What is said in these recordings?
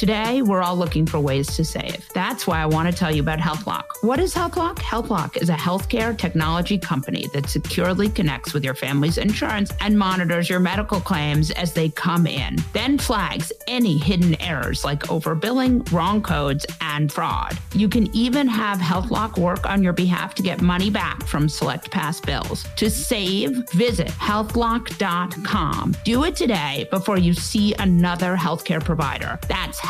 Today, we're all looking for ways to save. That's why I want to tell you about HealthLock. What is HealthLock? HealthLock is a healthcare technology company that securely connects with your family's insurance and monitors your medical claims as they come in, then flags any hidden errors like overbilling, wrong codes, and fraud. You can even have HealthLock work on your behalf to get money back from select past bills. To save, visit healthlock.com. Do it today before you see another healthcare provider. That's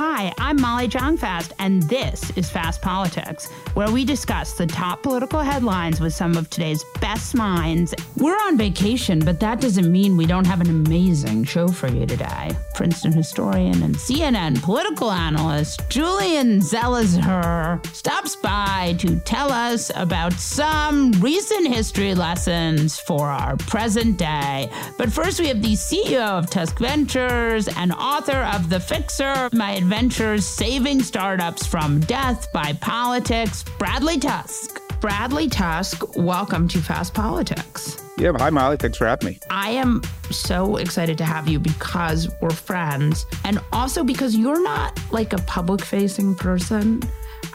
Hi, I'm Molly Jong-Fast, and this is Fast Politics, where we discuss the top political headlines with some of today's best minds. We're on vacation, but that doesn't mean we don't have an amazing show for you today. Princeton historian and CNN political analyst Julian Zelizer stops by to tell us about some recent history lessons for our present day. But first, we have the CEO of Tusk Ventures and author of The Fixer, My Adventures Saving Startups from Death by Politics, Bradley Tusk. Bradley Tusk, welcome to Fast Politics. Yeah, hi Molly. Thanks for having me. I am so excited to have you because we're friends and also because you're not like a public facing person.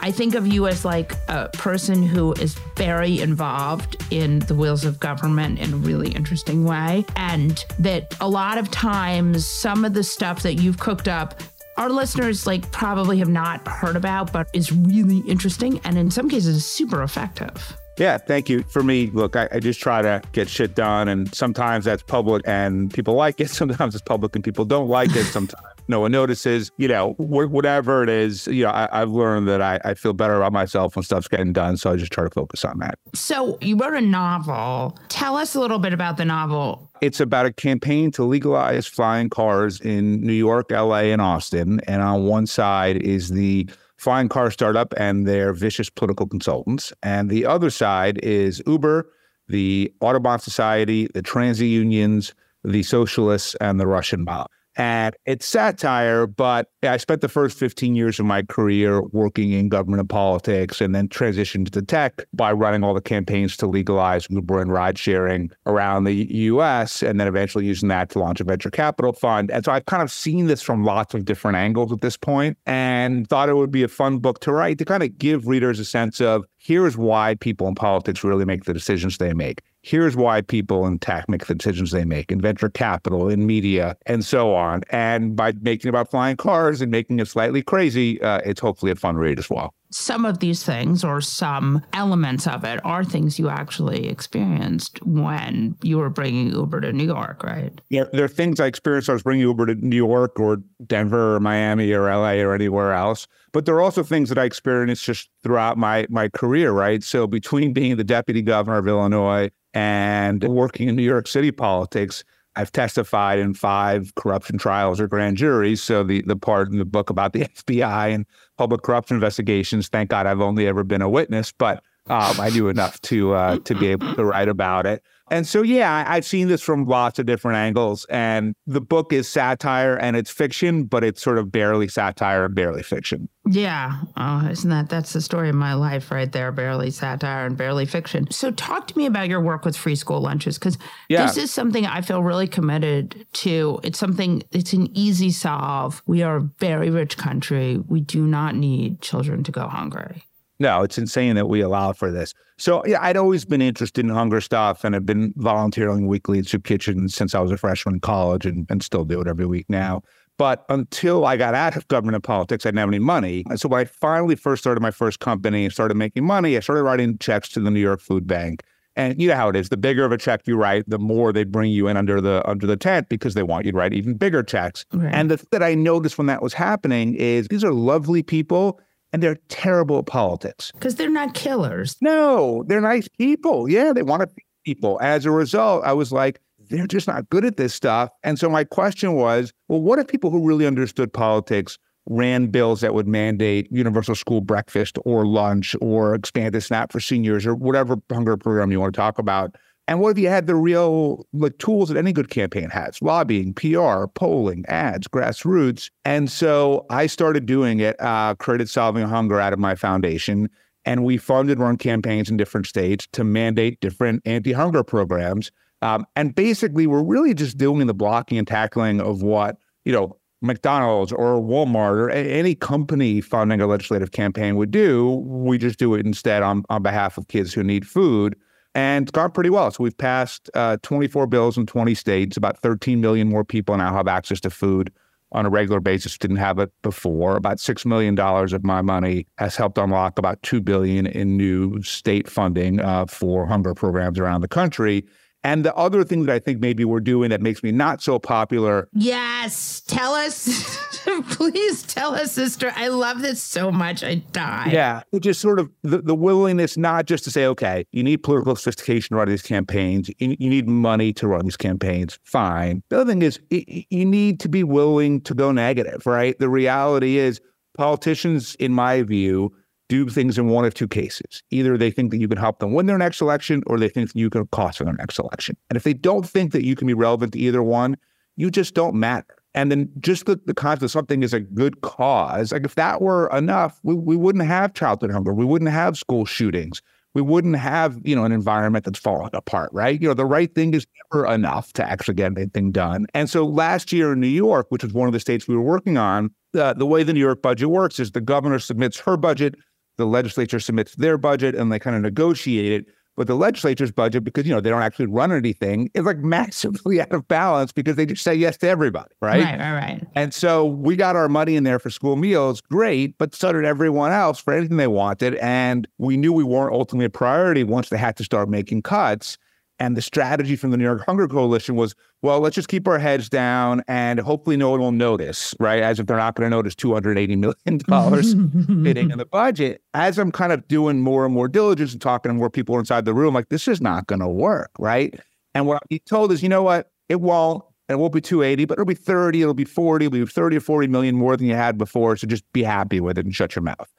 I think of you as like a person who is very involved in the wheels of government in a really interesting way. And that a lot of times, some of the stuff that you've cooked up our listeners like probably have not heard about, but is really interesting and in some cases super effective. Yeah, thank you. For me, look, I, I, just try to get shit done, and sometimes that's public and people like it. Sometimes it's public and people don't like it. Sometimes no one notices. You know, whatever it is. You know, I, have learned that I, I feel better about myself when stuff's getting done, so I just try to focus on that. So you wrote a novel. Tell us a little bit about the novel. It's about a campaign to legalize flying cars in New York, LA, and Austin. And on one side is the flying car startup and their vicious political consultants. And the other side is Uber, the Audubon Society, the transit unions, the socialists, and the Russian mob. And it's satire, but I spent the first 15 years of my career working in government and politics and then transitioned to tech by running all the campaigns to legalize Uber and ride sharing around the US and then eventually using that to launch a venture capital fund. And so I've kind of seen this from lots of different angles at this point and thought it would be a fun book to write to kind of give readers a sense of here's why people in politics really make the decisions they make. Here's why people in tech make the decisions they make in venture capital, in media, and so on. And by making about flying cars and making it slightly crazy, uh, it's hopefully a fun read as well. Some of these things, or some elements of it, are things you actually experienced when you were bringing Uber to New York, right? Yeah, there are things I experienced. I was bringing Uber to New York or Denver or Miami or LA or anywhere else. But there are also things that I experienced just throughout my my career, right? So between being the deputy governor of Illinois and working in New York City politics, I've testified in five corruption trials or grand juries. So the the part in the book about the FBI and public corruption investigations, thank God I've only ever been a witness, but um, I knew enough to uh, to be able to write about it. And so, yeah, I, have seen this from lots of different angles. And the book is satire and it's fiction, but it's sort of barely satire and barely fiction. Yeah. Oh, isn't that that's the story of my life right there? Barely satire and barely fiction. So, talk to me about your work with free school lunches because yeah. this is something I feel really committed to. It's something, it's an easy solve. We are a very rich country. We do not need children to go hungry. No, it's insane that we allow for this. So yeah, I'd always been interested in hunger stuff and I've been volunteering weekly at Soup Kitchen since I was a freshman in college and, and still do it every week now. But until I got out of government and politics, I didn't have any money. And so when I finally first started my first company and started making money, I started writing checks to the New York Food Bank. And you know how it is. The bigger of a check you write, the more they bring you in under the under the tent because they want you to write even bigger checks. Right. And the thing that I noticed when that was happening is these are lovely people and they're terrible at politics. Because they're not killers. No, they're nice people. Yeah, they want to be people. As a result, I was like, they're just not good at this stuff. And so my question was, well, what if people who really understood politics ran bills that would mandate universal school breakfast or lunch or expand the SNAP for seniors or whatever hunger program you want to talk about? And what if you had the real like tools that any good campaign has? Lobbying, PR, polling, ads, grassroots. And so I started doing it, uh, created Solving Hunger out of my foundation. And we funded run campaigns in different states to mandate different anti-hunger programs. Um, and basically, we're really just doing the blocking and tackling of what, you know, McDonald's or Walmart or any company funding a legislative campaign would do. We just do it instead on, on behalf of kids who need food and it's gone pretty well. So we've passed uh, 24 bills in 20 states. About 13 million more people now have access to food on a regular basis. Didn't have it before. About six million dollars of my money has helped unlock about two billion in new state funding uh, for hunger programs around the country. And the other thing that I think maybe we're doing that makes me not so popular. Yes. Tell us. Please tell us, sister. I love this so much. I die. Yeah. Just sort of the, the willingness not just to say, okay, you need political sophistication to run these campaigns, you, you need money to run these campaigns. Fine. The other thing is, you need to be willing to go negative, right? The reality is, politicians, in my view, do things in one of two cases. Either they think that you can help them win their next election or they think that you can cost them their next election. And if they don't think that you can be relevant to either one, you just don't matter. And then just the, the concept of something is a good cause, like if that were enough, we, we wouldn't have childhood hunger. We wouldn't have school shootings. We wouldn't have, you know, an environment that's falling apart, right? You know, the right thing is never enough to actually get anything done. And so last year in New York, which was one of the states we were working on, uh, the way the New York budget works is the governor submits her budget the legislature submits their budget and they kind of negotiate it. But the legislature's budget, because you know they don't actually run anything, is like massively out of balance because they just say yes to everybody, right? Right, right, right. And so we got our money in there for school meals, great, but so did everyone else for anything they wanted. And we knew we weren't ultimately a priority once they had to start making cuts. And the strategy from the New York Hunger Coalition was, well, let's just keep our heads down and hopefully no one will notice, right? As if they're not going to notice $280 million hitting in the budget. As I'm kind of doing more and more diligence and talking to more people inside the room, like, this is not going to work, right? And what he told is, you know what? It won't. And it won't be 280, but it'll be 30, it'll be 40, it'll be 30 or 40 million more than you had before. So just be happy with it and shut your mouth.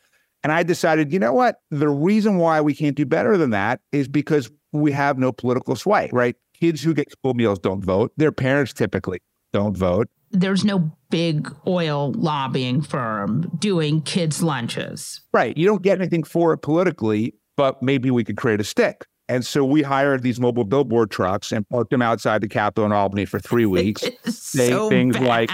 And I decided, you know what? The reason why we can't do better than that is because we have no political sway, right? Kids who get school meals don't vote. Their parents typically don't vote. There's no big oil lobbying firm doing kids' lunches. Right. You don't get anything for it politically, but maybe we could create a stick. And so we hired these mobile billboard trucks and parked them outside the Capitol in Albany for three weeks. So things bad. like,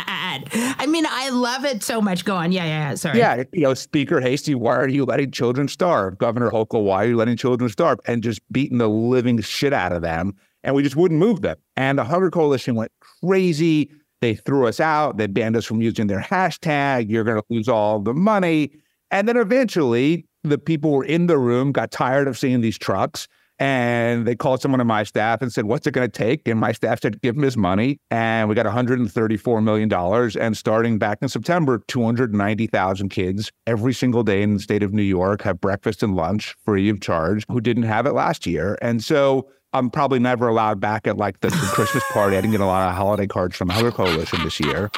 I mean, I love it so much. Go on. Yeah, yeah, yeah. Sorry. Yeah. You know, Speaker Heastie, why are you letting children starve? Governor Hochul, why are you letting children starve? And just beating the living shit out of them. And we just wouldn't move them. And the Hunger Coalition went crazy. They threw us out. They banned us from using their hashtag. You're going to lose all the money. And then eventually, the people were in the room, got tired of seeing these trucks and they called someone on my staff and said, What's it going to take? And my staff said, Give him his money. And we got $134 million. And starting back in September, 290,000 kids every single day in the state of New York have breakfast and lunch free of charge who didn't have it last year. And so I'm probably never allowed back at like the, the Christmas party. I didn't get a lot of holiday cards from Hunger Coalition this year.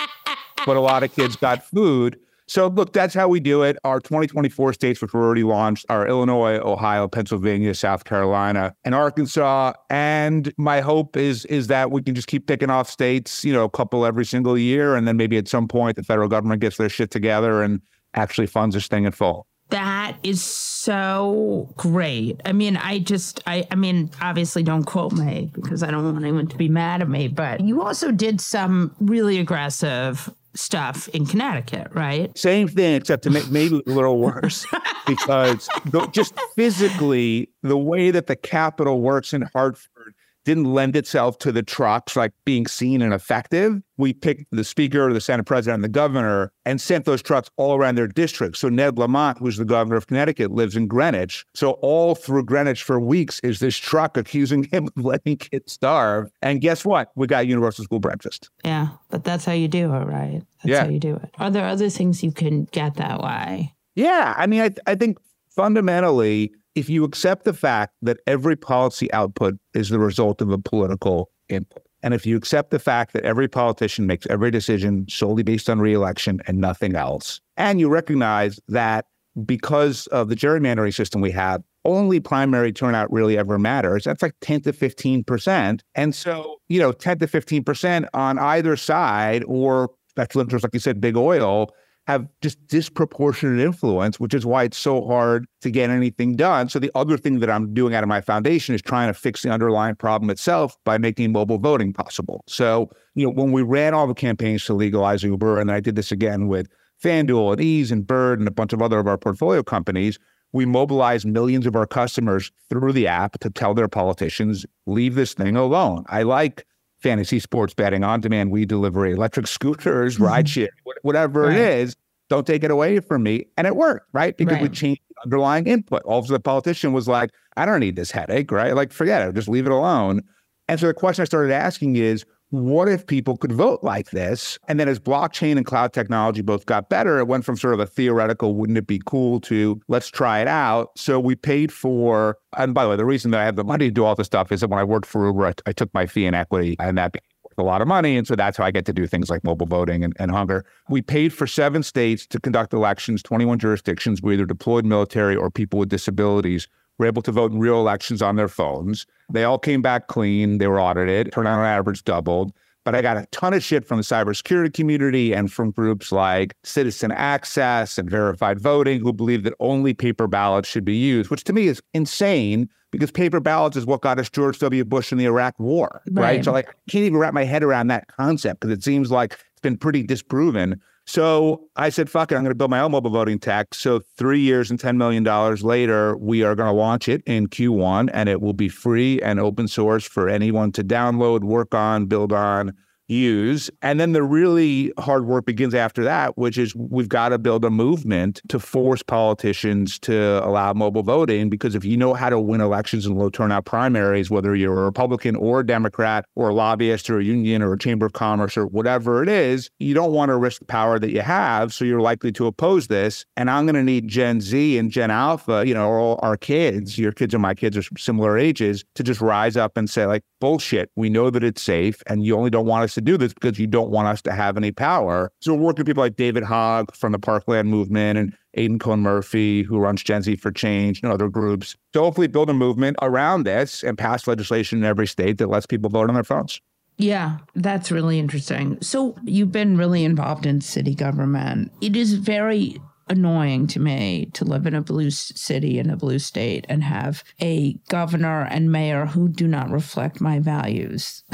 But a lot of kids got food So, look, that's how we do it. Our 2024 states, which were already launched, are Illinois, Ohio, Pennsylvania, South Carolina, and Arkansas. And my hope is is that we can just keep picking off states, you know, a couple every single year, and then maybe at some point the federal government gets their shit together and actually funds this thing in full. That is so great. I mean, I just, I, I mean, obviously don't quote me because I don't want anyone to be mad at me, but you also did some really aggressive stuff in Connecticut, right? Same thing, except to make maybe a little worse because just physically, the way that the Capitol works in Hartford didn't lend itself to the trucks like being seen and effective. We picked the speaker, the Senate president, and the governor and sent those trucks all around their districts. So Ned Lamont, who's the governor of Connecticut, lives in Greenwich. So all through Greenwich for weeks is this truck accusing him of letting kids starve. And guess what? We got universal school breakfast. Yeah, but that's how you do it, right? That's Yeah. how you do it. Are there other things you can get that way? Yeah. I mean, I, I think fundamentally, if you accept the fact that every policy output is the result of a political input, and if you accept the fact that every politician makes every decision solely based on reelection and nothing else, and you recognize that because of the gerrymandering system we have, only primary turnout really ever matters. That's like 10 to 15%. And so, you know, 10 to 15% on either side or special interests, like you said, big oil, have just disproportionate influence, which is why it's so hard to get anything done. So the other thing that I'm doing out of my foundation is trying to fix the underlying problem itself by making mobile voting possible. So, you know, when we ran all the campaigns to legalize Uber, and I did this again with FanDuel and Eaze and Bird and a bunch of other of our portfolio companies, we mobilized millions of our customers through the app to tell their politicians, leave this thing alone. I like fantasy sports betting, on demand We deliver electric scooters, mm-hmm. rideshare, wh- whatever Right. it is. Don't take it away from me. And it worked, right? Because we changed the underlying input. All of the politician was like, I don't need this headache, right? Like, forget it, just leave it alone. And so the question I started asking is, what if people could vote like this? And then as blockchain and cloud technology both got better, it went from sort of a theoretical, wouldn't it be cool to let's try it out. So we paid for, and by the way, the reason that I have the money to do all this stuff is that when I worked for Uber, I, took my fee in equity and that a lot of money. And so that's how I get to do things like mobile voting and, and hunger. We paid for seven states to conduct elections, 21 jurisdictions. We either deployed military or people with disabilities were able to vote in real elections on their phones. They all came back clean. They were audited. Turnout on average doubled. But I got a ton of shit from the cybersecurity community and from groups like Citizen Access and Verified Voting who believe that only paper ballots should be used, which to me is insane because paper ballots is what got us George W. Bush in the Iraq War, right? Right. So like, I can't even wrap my head around that concept because it seems like it's been pretty disproven. So I said, fuck it, I'm going to build my own mobile voting tech. So three years and $10 million later, we are going to launch it in Q1 and it will be free and open source for anyone to download, work on, build on, use. And then the really hard work begins after that, which is we've got to build a movement to force politicians to allow mobile voting. Because if you know how to win elections in low turnout primaries, whether you're a Republican or a Democrat or a lobbyist or a union or a chamber of commerce or whatever it is, you don't want to risk the power that you have. So you're likely to oppose this. And I'm going to need Gen Z and Gen Alpha, you know, all our kids, your kids and my kids are similar ages, to just rise up and say, like, bullshit. We know that it's safe and you only don't want us to do this because you don't want us to have any power. So we're working with people like David Hogg from the Parkland Movement and Aidan Kohn Murphy, who runs Gen Z for Change and other groups. to hopefully build a movement around this and pass legislation in every state that lets people vote on their phones. Yeah, that's really interesting. So you've been really involved in city government. It is very annoying to me to live in a blue city in a blue state and have a governor and mayor who do not reflect my values.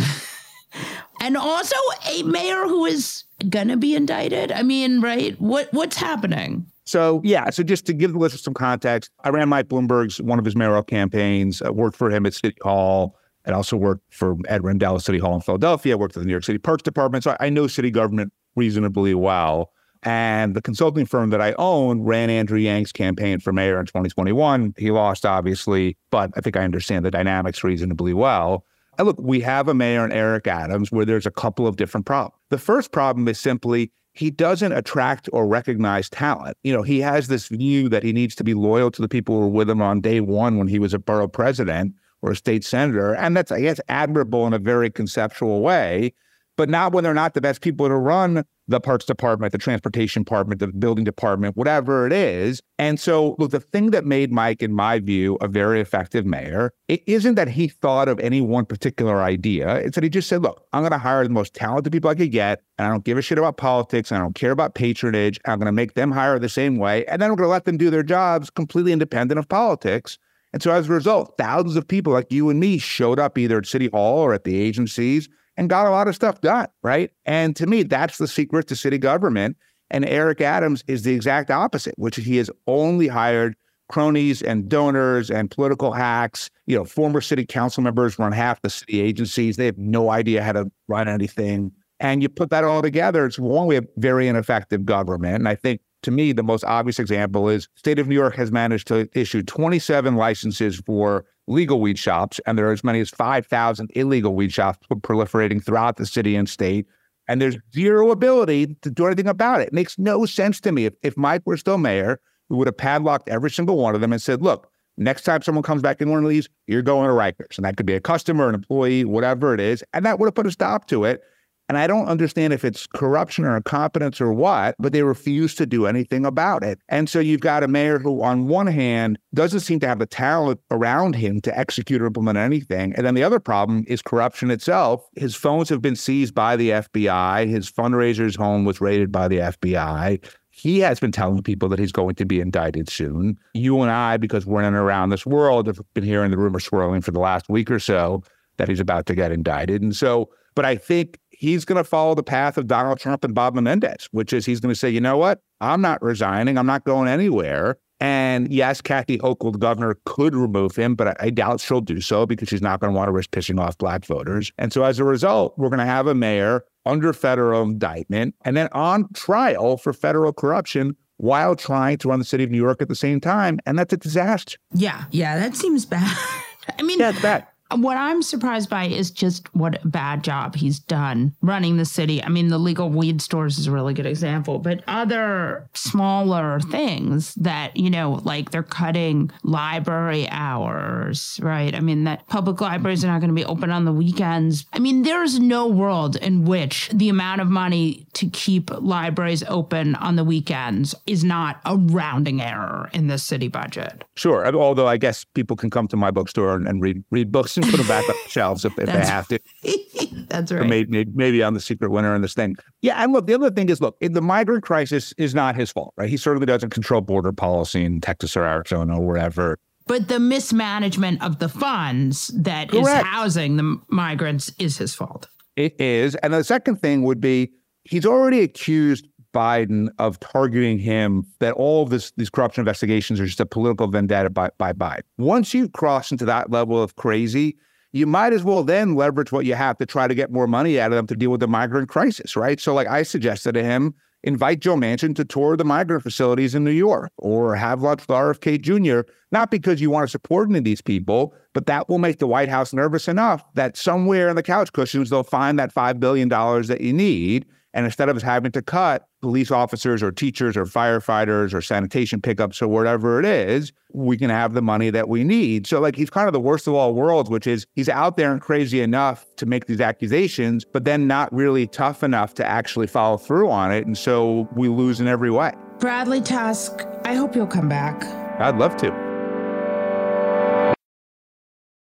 and also a mayor who is to be indicted. I mean, right? What what's happening? So yeah, so just to give the listeners some context, I ran Mike Bloomberg's one of his mayoral campaigns. I worked for him at City Hall. I also worked for Ed Rendell at City Hall in Philadelphia. I worked at the New York City Parks Department, so I know city government reasonably well. And the consulting firm that I own ran Andrew Yang's campaign for mayor in 2021. He lost, obviously, but I think I understand the dynamics reasonably well. And look, we have a mayor in Eric Adams where there's a couple of different problems. The first problem is simply he doesn't attract or recognize talent. You know, he has this view that he needs to be loyal to the people who were with him on day one when he was a borough president or a state senator. And that's, I guess, admirable in a very conceptual way. but not when they're not the best people to run the parks department, the transportation department, the building department, whatever it is. And so, look, the thing that made Mike, in my view, a very effective mayor, it isn't that he thought of any one particular idea. It's that he just said, look, I'm going to hire the most talented people I could get, and I don't give a shit about politics, and I don't care about patronage. I'm going to make them hire the same way, and then I'm going to let them do their jobs completely independent of politics. And so as a result, thousands of people like you and me showed up either at City Hall or at the agencies and got a lot of stuff done, right? And to me, that's the secret to city government. And Eric Adams is the exact opposite, which he has only hired cronies and donors and political hacks. You know, former city council members run half the city agencies. They have no idea how to run anything. And you put that all together, it's one way of very ineffective government. And I think to me, the most obvious example is state of New York has managed to issue 27 licenses for legal weed shops, and there are as many as 5,000 illegal weed shops proliferating throughout the city and state. And there's zero ability to do anything about it. It makes no sense to me. If, if Mike were still mayor, we would have padlocked every single one of them and said, look, next time someone comes back in one of these, you're going to Rikers. And that could be a customer, an employee, whatever it is. And that would have put a stop to it. And I don't understand if it's corruption or incompetence or what, but they refuse to do anything about it. And so you've got a mayor who, on one hand, doesn't seem to have the talent around him to execute or implement anything. And then the other problem is corruption itself. His phones have been seized by the FBI. His fundraiser's home was raided by the FBI. He has been telling people that he's going to be indicted soon. You and I, because we're in and around this world, have been hearing the rumor swirling for the last week or so that he's about to get indicted. And so, but I think he's going to follow the path of Donald Trump and Bob Menendez, which is he's going to say, you know what? I'm not resigning. I'm not going anywhere. And yes, Kathy Hochul, the governor, could remove him, but I, I doubt she'll do so because she's not going to want to risk pissing off black voters. And so as a result, we're going to have a mayor under federal indictment and then on trial for federal corruption while trying to run the city of New York at the same time. And that's a disaster. Yeah, yeah, that seems bad. I mean, yeah, it's bad. What I'm surprised by is just what a bad job he's done running the city. I mean, the legal weed stores is a really good example, but other smaller things that, you know, like they're cutting library hours, right? I mean, that public libraries are not going to be open on the weekends. I mean, there's no world in which the amount of money to keep libraries open on the weekends is not a rounding error in the city budget. Sure. Although I guess people can come to my bookstore and, and read read books and put them back on the shelves if, if they have to. That's right. Maybe, maybe I'm the secret winner in this thing. Yeah, and look, the other thing is, look, the migrant crisis is not his fault, right? He certainly doesn't control border policy in Texas or Arizona or wherever. But the mismanagement of the funds that Correct. is housing the migrants is his fault. It is. And the second thing would be he's already accused Biden of targeting him, that all of this, these corruption investigations are just a political vendetta by, by Biden. Once you cross into that level of crazy, you might as well then leverage what you have to try to get more money out of them to deal with the migrant crisis, right? So, like I suggested to him, invite Joe Manchin to tour the migrant facilities in New York or have lunch with RFK Jr., not because you want to support any of these people, but that will make the White House nervous enough that somewhere in the couch cushions, they'll find that $5 billion that you need. And instead of us having to cut police officers or teachers or firefighters or sanitation pickups or whatever it is, we can have the money that we need. So, like, he's kind of the worst of all worlds, which is he's out there and crazy enough to make these accusations, but then not really tough enough to actually follow through on it. And so we lose in every way. Bradley Tusk, I hope you'll come back. I'd love to.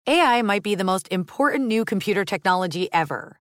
AI might be the most important new computer technology ever.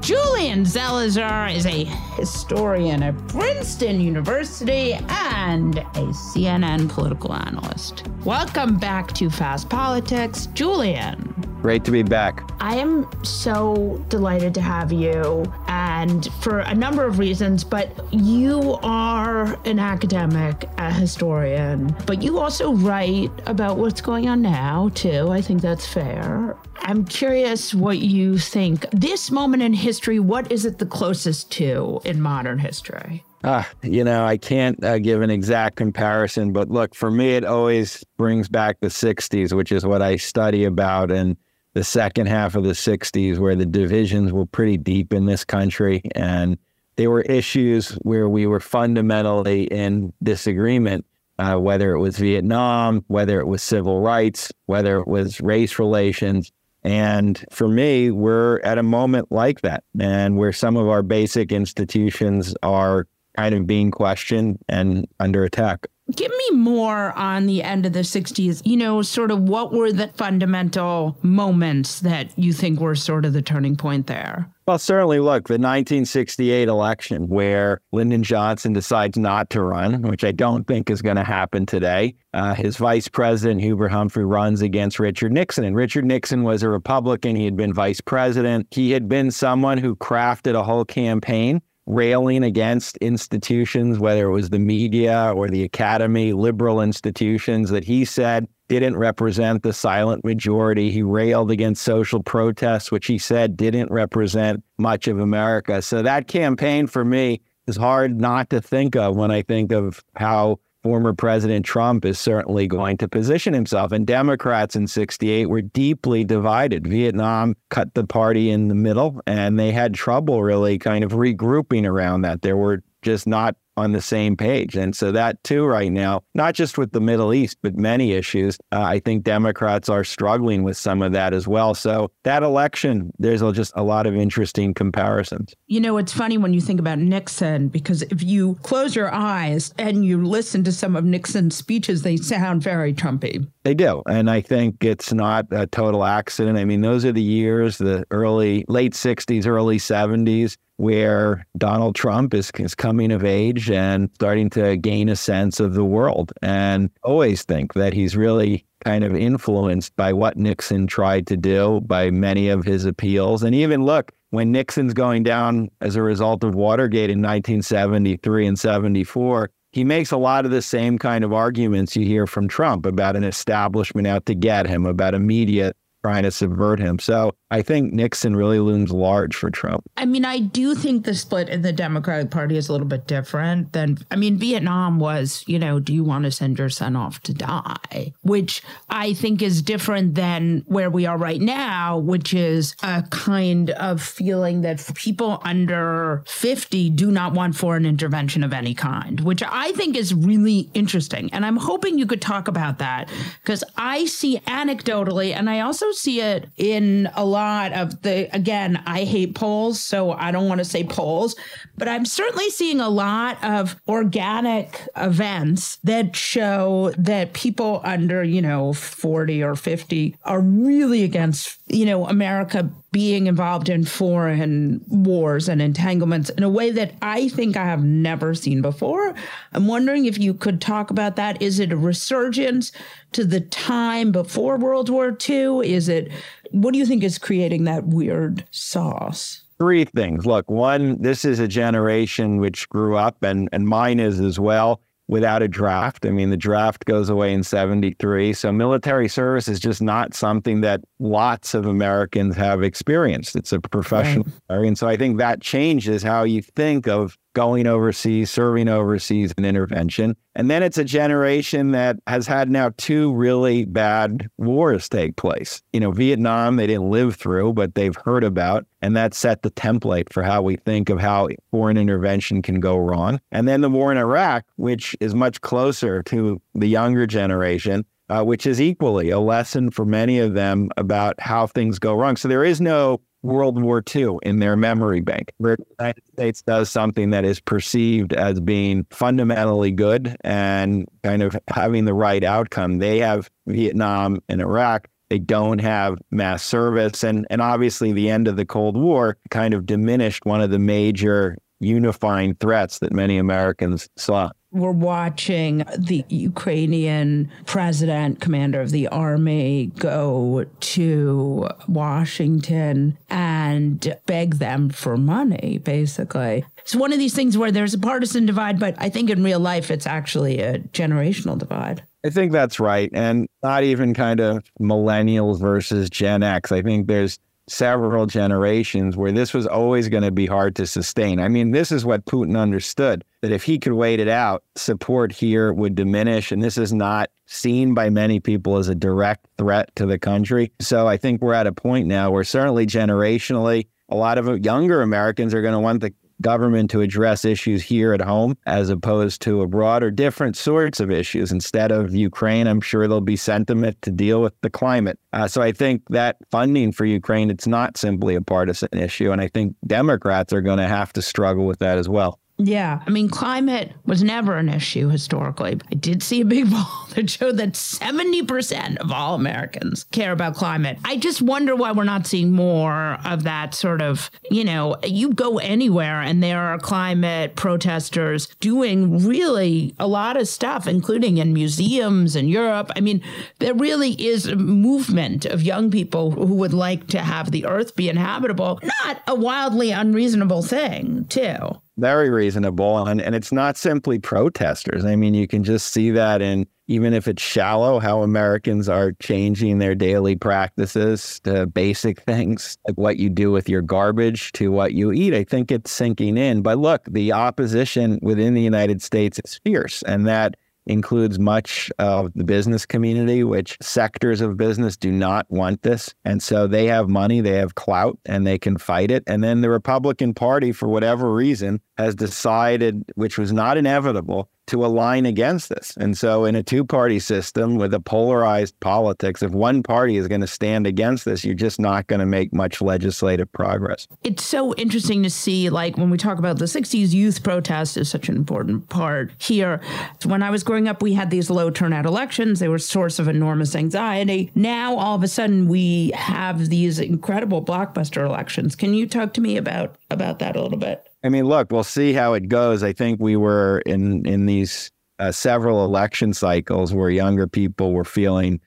Julian Zelizer is a historian at Princeton University and a CNN political analyst. Welcome back to Fast Politics, Julian. Great to be back. I am so delighted to have you, and for a number of reasons, but you are an academic, a historian, but you also write about what's going on now, too. I think that's fair. I'm curious what you think. This moment in history, what is it the closest to in modern history? Ah, you know, I can't uh, give an exact comparison, but look, for me, it always brings back the 60s, which is what I study about. And the second half of the 60s, where the divisions were pretty deep in this country. And there were issues where we were fundamentally in disagreement, uh, whether it was Vietnam, whether it was civil rights, whether it was race relations. And for me, we're at a moment like that, and where some of our basic institutions are kind of being questioned and under attack. Give me more on the end of the 60s. You know, sort of what were the fundamental moments that you think were sort of the turning point there? Well, certainly, look, the 1968 election where Lyndon Johnson decides not to run, which I don't think is going to happen today. Uh, his vice president, Hubert Humphrey, runs against Richard Nixon. And Richard Nixon was a Republican. He had been vice president. He had been someone who crafted a whole campaign railing against institutions, whether it was the media or the academy, liberal institutions that he said didn't represent the silent majority. He railed against social protests, which he said didn't represent much of America. So that campaign for me is hard not to think of when I think of how former President Trump is certainly going to position himself. And Democrats in 68 were deeply divided. Vietnam cut the party in the middle, and they had trouble really kind of regrouping around that. There were just not on the same page. And so that too, right now, not just with the Middle East, but many issues, uh, I think Democrats are struggling with some of that as well. So that election, there's just a lot of interesting comparisons. You know, it's funny when you think about Nixon, because if you close your eyes and you listen to some of Nixon's speeches, they sound very Trumpy. They do. And I think it's not a total accident. I mean, those are the years, the early, late 60s, early 70s where Donald Trump is, is coming of age and starting to gain a sense of the world. And always think that he's really kind of influenced by what Nixon tried to do, by many of his appeals. And even look, when Nixon's going down as a result of Watergate in 1973 and 74, he makes a lot of the same kind of arguments you hear from Trump about an establishment out to get him, about a media trying to subvert him. So I think Nixon really looms large for Trump. I mean, I do think the split in the Democratic Party is a little bit different than, I mean, Vietnam was, you know, do you want to send your son off to die? Which I think is different than where we are right now, which is a kind of feeling that people under 50 do not want foreign intervention of any kind, which I think is really interesting. And I'm hoping you could talk about that because I see anecdotally, and I also see it in a lot lot of the, again, I hate polls, so I don't want to say polls, but I'm certainly seeing a lot of organic events that show that people under, you know, 40 or 50 are really against, you know, America being involved in foreign wars and entanglements in a way that I think I have never seen before. I'm wondering if you could talk about that. Is it a resurgence to the time before World War II? Is it, what do you think is creating that weird sauce? Three things. Look, one, this is a generation which grew up, and, and mine is as well without a draft. I mean, the draft goes away in 73. So military service is just not something that lots of Americans have experienced. It's a professional right. And so I think that changes how you think of going overseas, serving overseas, and intervention. And then it's a generation that has had now two really bad wars take place. You know, Vietnam, they didn't live through, but they've heard about. And that set the template for how we think of how foreign intervention can go wrong. And then the war in Iraq, which is much closer to the younger generation. Uh, which is equally a lesson for many of them about how things go wrong. So there is no World War II in their memory bank, where the United States does something that is perceived as being fundamentally good and kind of having the right outcome. They have Vietnam and Iraq. They don't have mass service. And, and obviously, the end of the Cold War kind of diminished one of the major unifying threats that many Americans saw we're watching the Ukrainian president, commander of the army, go to Washington and beg them for money, basically. It's one of these things where there's a partisan divide, but I think in real life, it's actually a generational divide. I think that's right. And not even kind of millennials versus Gen X. I think there's several generations where this was always going to be hard to sustain. I mean, this is what Putin understood that if he could wait it out, support here would diminish. And this is not seen by many people as a direct threat to the country. So I think we're at a point now where certainly generationally, a lot of younger Americans are going to want the government to address issues here at home as opposed to abroad or different sorts of issues. Instead of Ukraine, I'm sure there'll be sentiment to deal with the climate. Uh, so I think that funding for Ukraine, it's not simply a partisan issue. And I think Democrats are going to have to struggle with that as well. Yeah. I mean, climate was never an issue historically. I did see a big poll that showed that 70% of all Americans care about climate. I just wonder why we're not seeing more of that sort of, you know, you go anywhere and there are climate protesters doing really a lot of stuff, including in museums in Europe. I mean, there really is a movement of young people who would like to have the earth be inhabitable, not a wildly unreasonable thing, too very reasonable. And, and it's not simply protesters. I mean, you can just see that in, even if it's shallow, how Americans are changing their daily practices to basic things like what you do with your garbage to what you eat. I think it's sinking in. But look, the opposition within the United States is fierce. And that includes much of the business community, which sectors of business do not want this. And so they have money, they have clout, and they can fight it. And then the Republican Party, for whatever reason, has decided, which was not inevitable, to align against this. And so, in a two party system with a polarized politics, if one party is going to stand against this, you're just not going to make much legislative progress. It's so interesting to see, like, when we talk about the 60s, youth protest is such an important part here. When I was growing up, we had these low turnout elections, they were a source of enormous anxiety. Now, all of a sudden, we have these incredible blockbuster elections. Can you talk to me about, about that a little bit? I mean, look, we'll see how it goes. I think we were in in these uh, several election cycles where younger people were feeling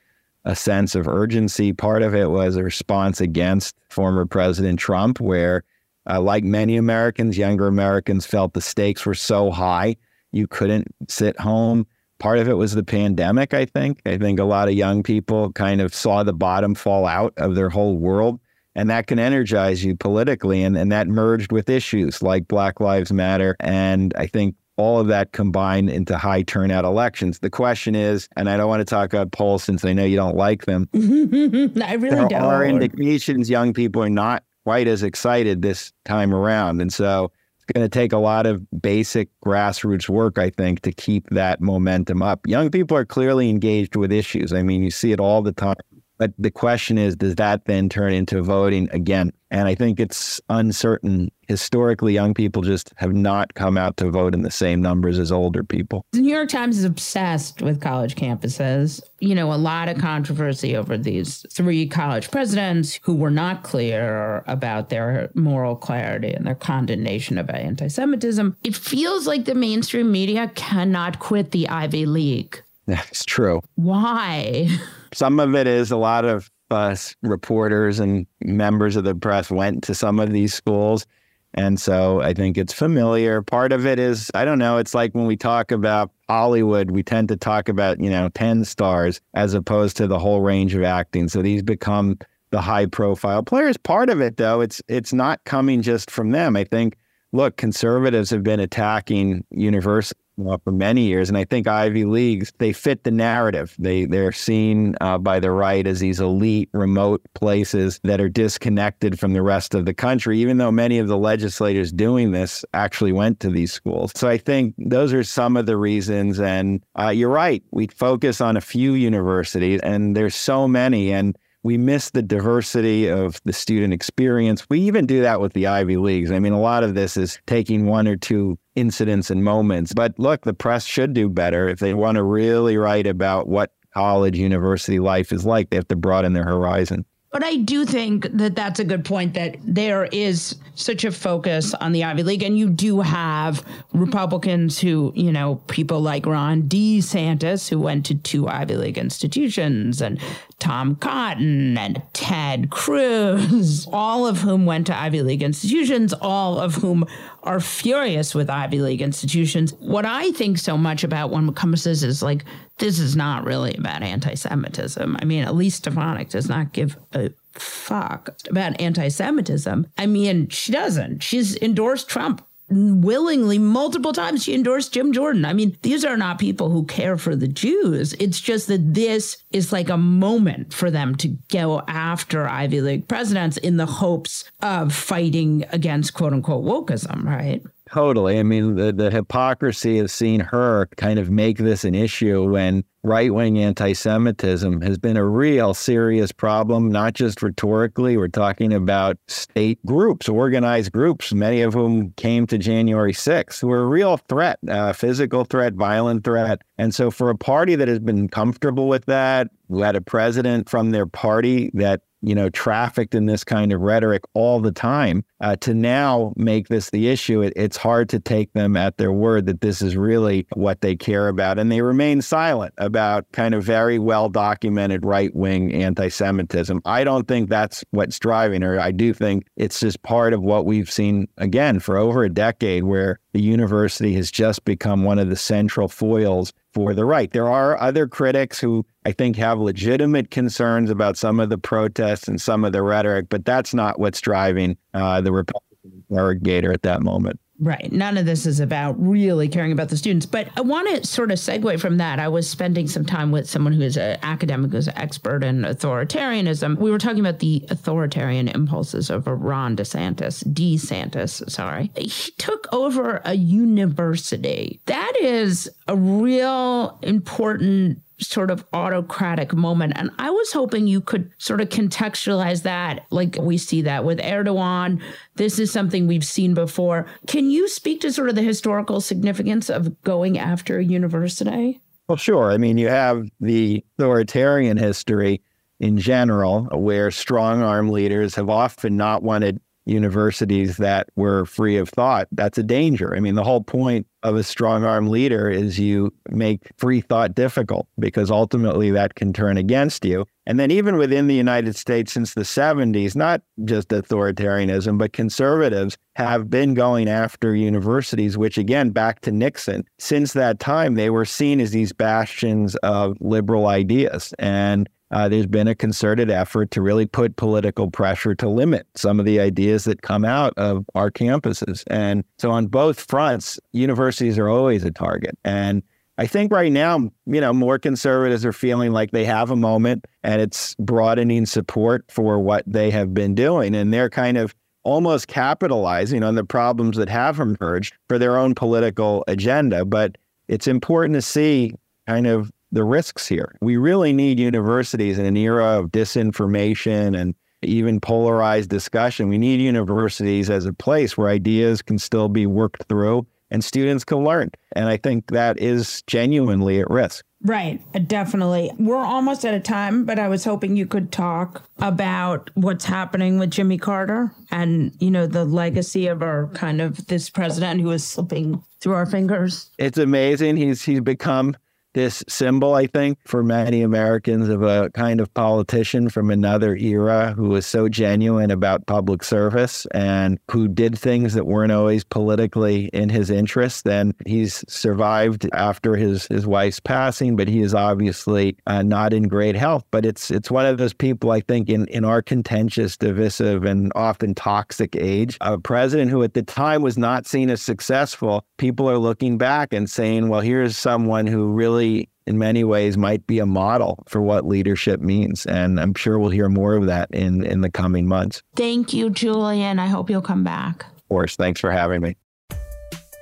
a sense of urgency. Part of it was a response against former President Trump, where, uh, like many Americans, younger Americans felt the stakes were so high you couldn't sit home. Part of it was the pandemic, I think. I think a lot of young people kind of saw the bottom fall out of their whole world and that can energize you politically. And, and that merged with issues like Black Lives Matter. And I think all of that combined into high turnout elections. The question is, and I don't want to talk about polls since I know you don't like them. I really there don't. are indications young people are not quite as excited this time around. And so it's going to take a lot of basic grassroots work, I think, to keep that momentum up. Young people are clearly engaged with issues. I mean, you see it all the time But the question is, does that then turn into voting again? And I think it's uncertain. Historically, young people just have not come out to vote in the same numbers as older people. The New York Times is obsessed with college campuses. You know, a lot of controversy over these three college presidents who were not clear about their moral clarity and their condemnation of anti Semitism. It feels like the mainstream media cannot quit the Ivy League. That's true. Why? Some of it is a lot of us reporters and members of the press went to some of these schools. And so I think it's familiar. Part of it is, I don't know, it's like when we talk about Hollywood, we tend to talk about, you know, 10 stars as opposed to the whole range of acting. So these become the high profile players. Part of it though, it's it's not coming just from them. I think look, conservatives have been attacking universities well, for many years. And I think Ivy Leagues, they fit the narrative. They, they're seen uh, by the right as these elite, remote places that are disconnected from the rest of the country, even though many of the legislators doing this actually went to these schools. So I think those are some of the reasons. And uh, you're right. We focus on a few universities, and there's so many. And we miss the diversity of the student experience. We even do that with the Ivy Leagues. I mean, a lot of this is taking one or two incidents and moments. But look, the press should do better if they want to really write about what college, university life is like. They have to broaden their horizon. But I do think that that's a good point that there is such a focus on the Ivy League. And you do have Republicans who, you know, people like Ron DeSantis, who went to two Ivy League institutions, and Tom Cotton and Ted Cruz, all of whom went to Ivy League institutions, all of whom are furious with Ivy League institutions. What I think so much about when it comes to this is like, this is not really about anti Semitism. I mean, at least Stefanik does not give a fuck about anti Semitism. I mean, she doesn't. She's endorsed Trump willingly multiple times she endorsed Jim Jordan. I mean, these are not people who care for the Jews. It's just that this is like a moment for them to go after Ivy League presidents in the hopes of fighting against quote unquote wokeism, right? Totally. I mean, the, the hypocrisy of seeing her kind of make this an issue when right wing anti Semitism has been a real serious problem, not just rhetorically. We're talking about state groups, organized groups, many of whom came to January 6th, who are a real threat, uh, physical threat, violent threat. And so, for a party that has been comfortable with that, who had a president from their party that you know, trafficked in this kind of rhetoric all the time, uh, to now make this the issue, it, it's hard to take them at their word that this is really what they care about. And they remain silent about kind of very well documented right wing anti Semitism. I don't think that's what's driving her. I do think it's just part of what we've seen again for over a decade, where the university has just become one of the central foils for the right. There are other critics who I think have legitimate concerns about some of the protests and some of the rhetoric, but that's not what's driving uh, the Republican interrogator at that moment. Right. None of this is about really caring about the students. But I want to sort of segue from that. I was spending some time with someone who is an academic who's an expert in authoritarianism. We were talking about the authoritarian impulses of Ron DeSantis, DeSantis, sorry. He took over a university. That is a real important sort of autocratic moment. And I was hoping you could sort of contextualize that like we see that with Erdogan. This is something we've seen before. Can you speak to sort of the historical significance of going after a university? Well, sure. I mean, you have the authoritarian history in general, where strong arm leaders have often not wanted universities that were free of thought. That's a danger. I mean, the whole point of a strong arm leader is you make free thought difficult because ultimately that can turn against you. And then, even within the United States since the 70s, not just authoritarianism, but conservatives have been going after universities, which, again, back to Nixon, since that time, they were seen as these bastions of liberal ideas. And uh, there's been a concerted effort to really put political pressure to limit some of the ideas that come out of our campuses. And so, on both fronts, universities are always a target. And I think right now, you know, more conservatives are feeling like they have a moment and it's broadening support for what they have been doing. And they're kind of almost capitalizing on the problems that have emerged for their own political agenda. But it's important to see kind of the risks here. We really need universities in an era of disinformation and even polarized discussion. We need universities as a place where ideas can still be worked through and students can learn. And I think that is genuinely at risk. Right, uh, definitely. We're almost out of time, but I was hoping you could talk about what's happening with Jimmy Carter and, you know, the legacy of our kind of this president who is slipping through our fingers. It's amazing. He's he's become this symbol, I think, for many Americans of a kind of politician from another era who was so genuine about public service and who did things that weren't always politically in his interest. And he's survived after his, his wife's passing, but he is obviously uh, not in great health. But it's it's one of those people, I think, in, in our contentious, divisive, and often toxic age, a president who at the time was not seen as successful, people are looking back and saying, well, here's someone who really really, in many ways, might be a model for what leadership means. And I'm sure we'll hear more of that in, in the coming months. Thank you, Julian. I hope you'll come back. Of course. Thanks for having me.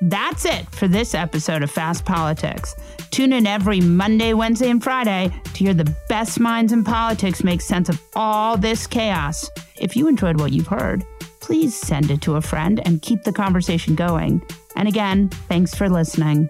That's it for this episode of Fast Politics. Tune in every Monday, Wednesday, and Friday to hear the best minds in politics make sense of all this chaos. If you enjoyed what you've heard, please send it to a friend and keep the conversation going. And again, thanks for listening.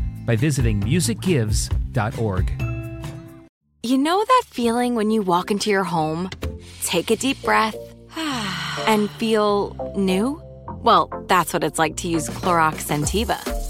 by visiting musicgives.org. You know that feeling when you walk into your home, take a deep breath, and feel new? Well, that's what it's like to use Clorox Scentiva.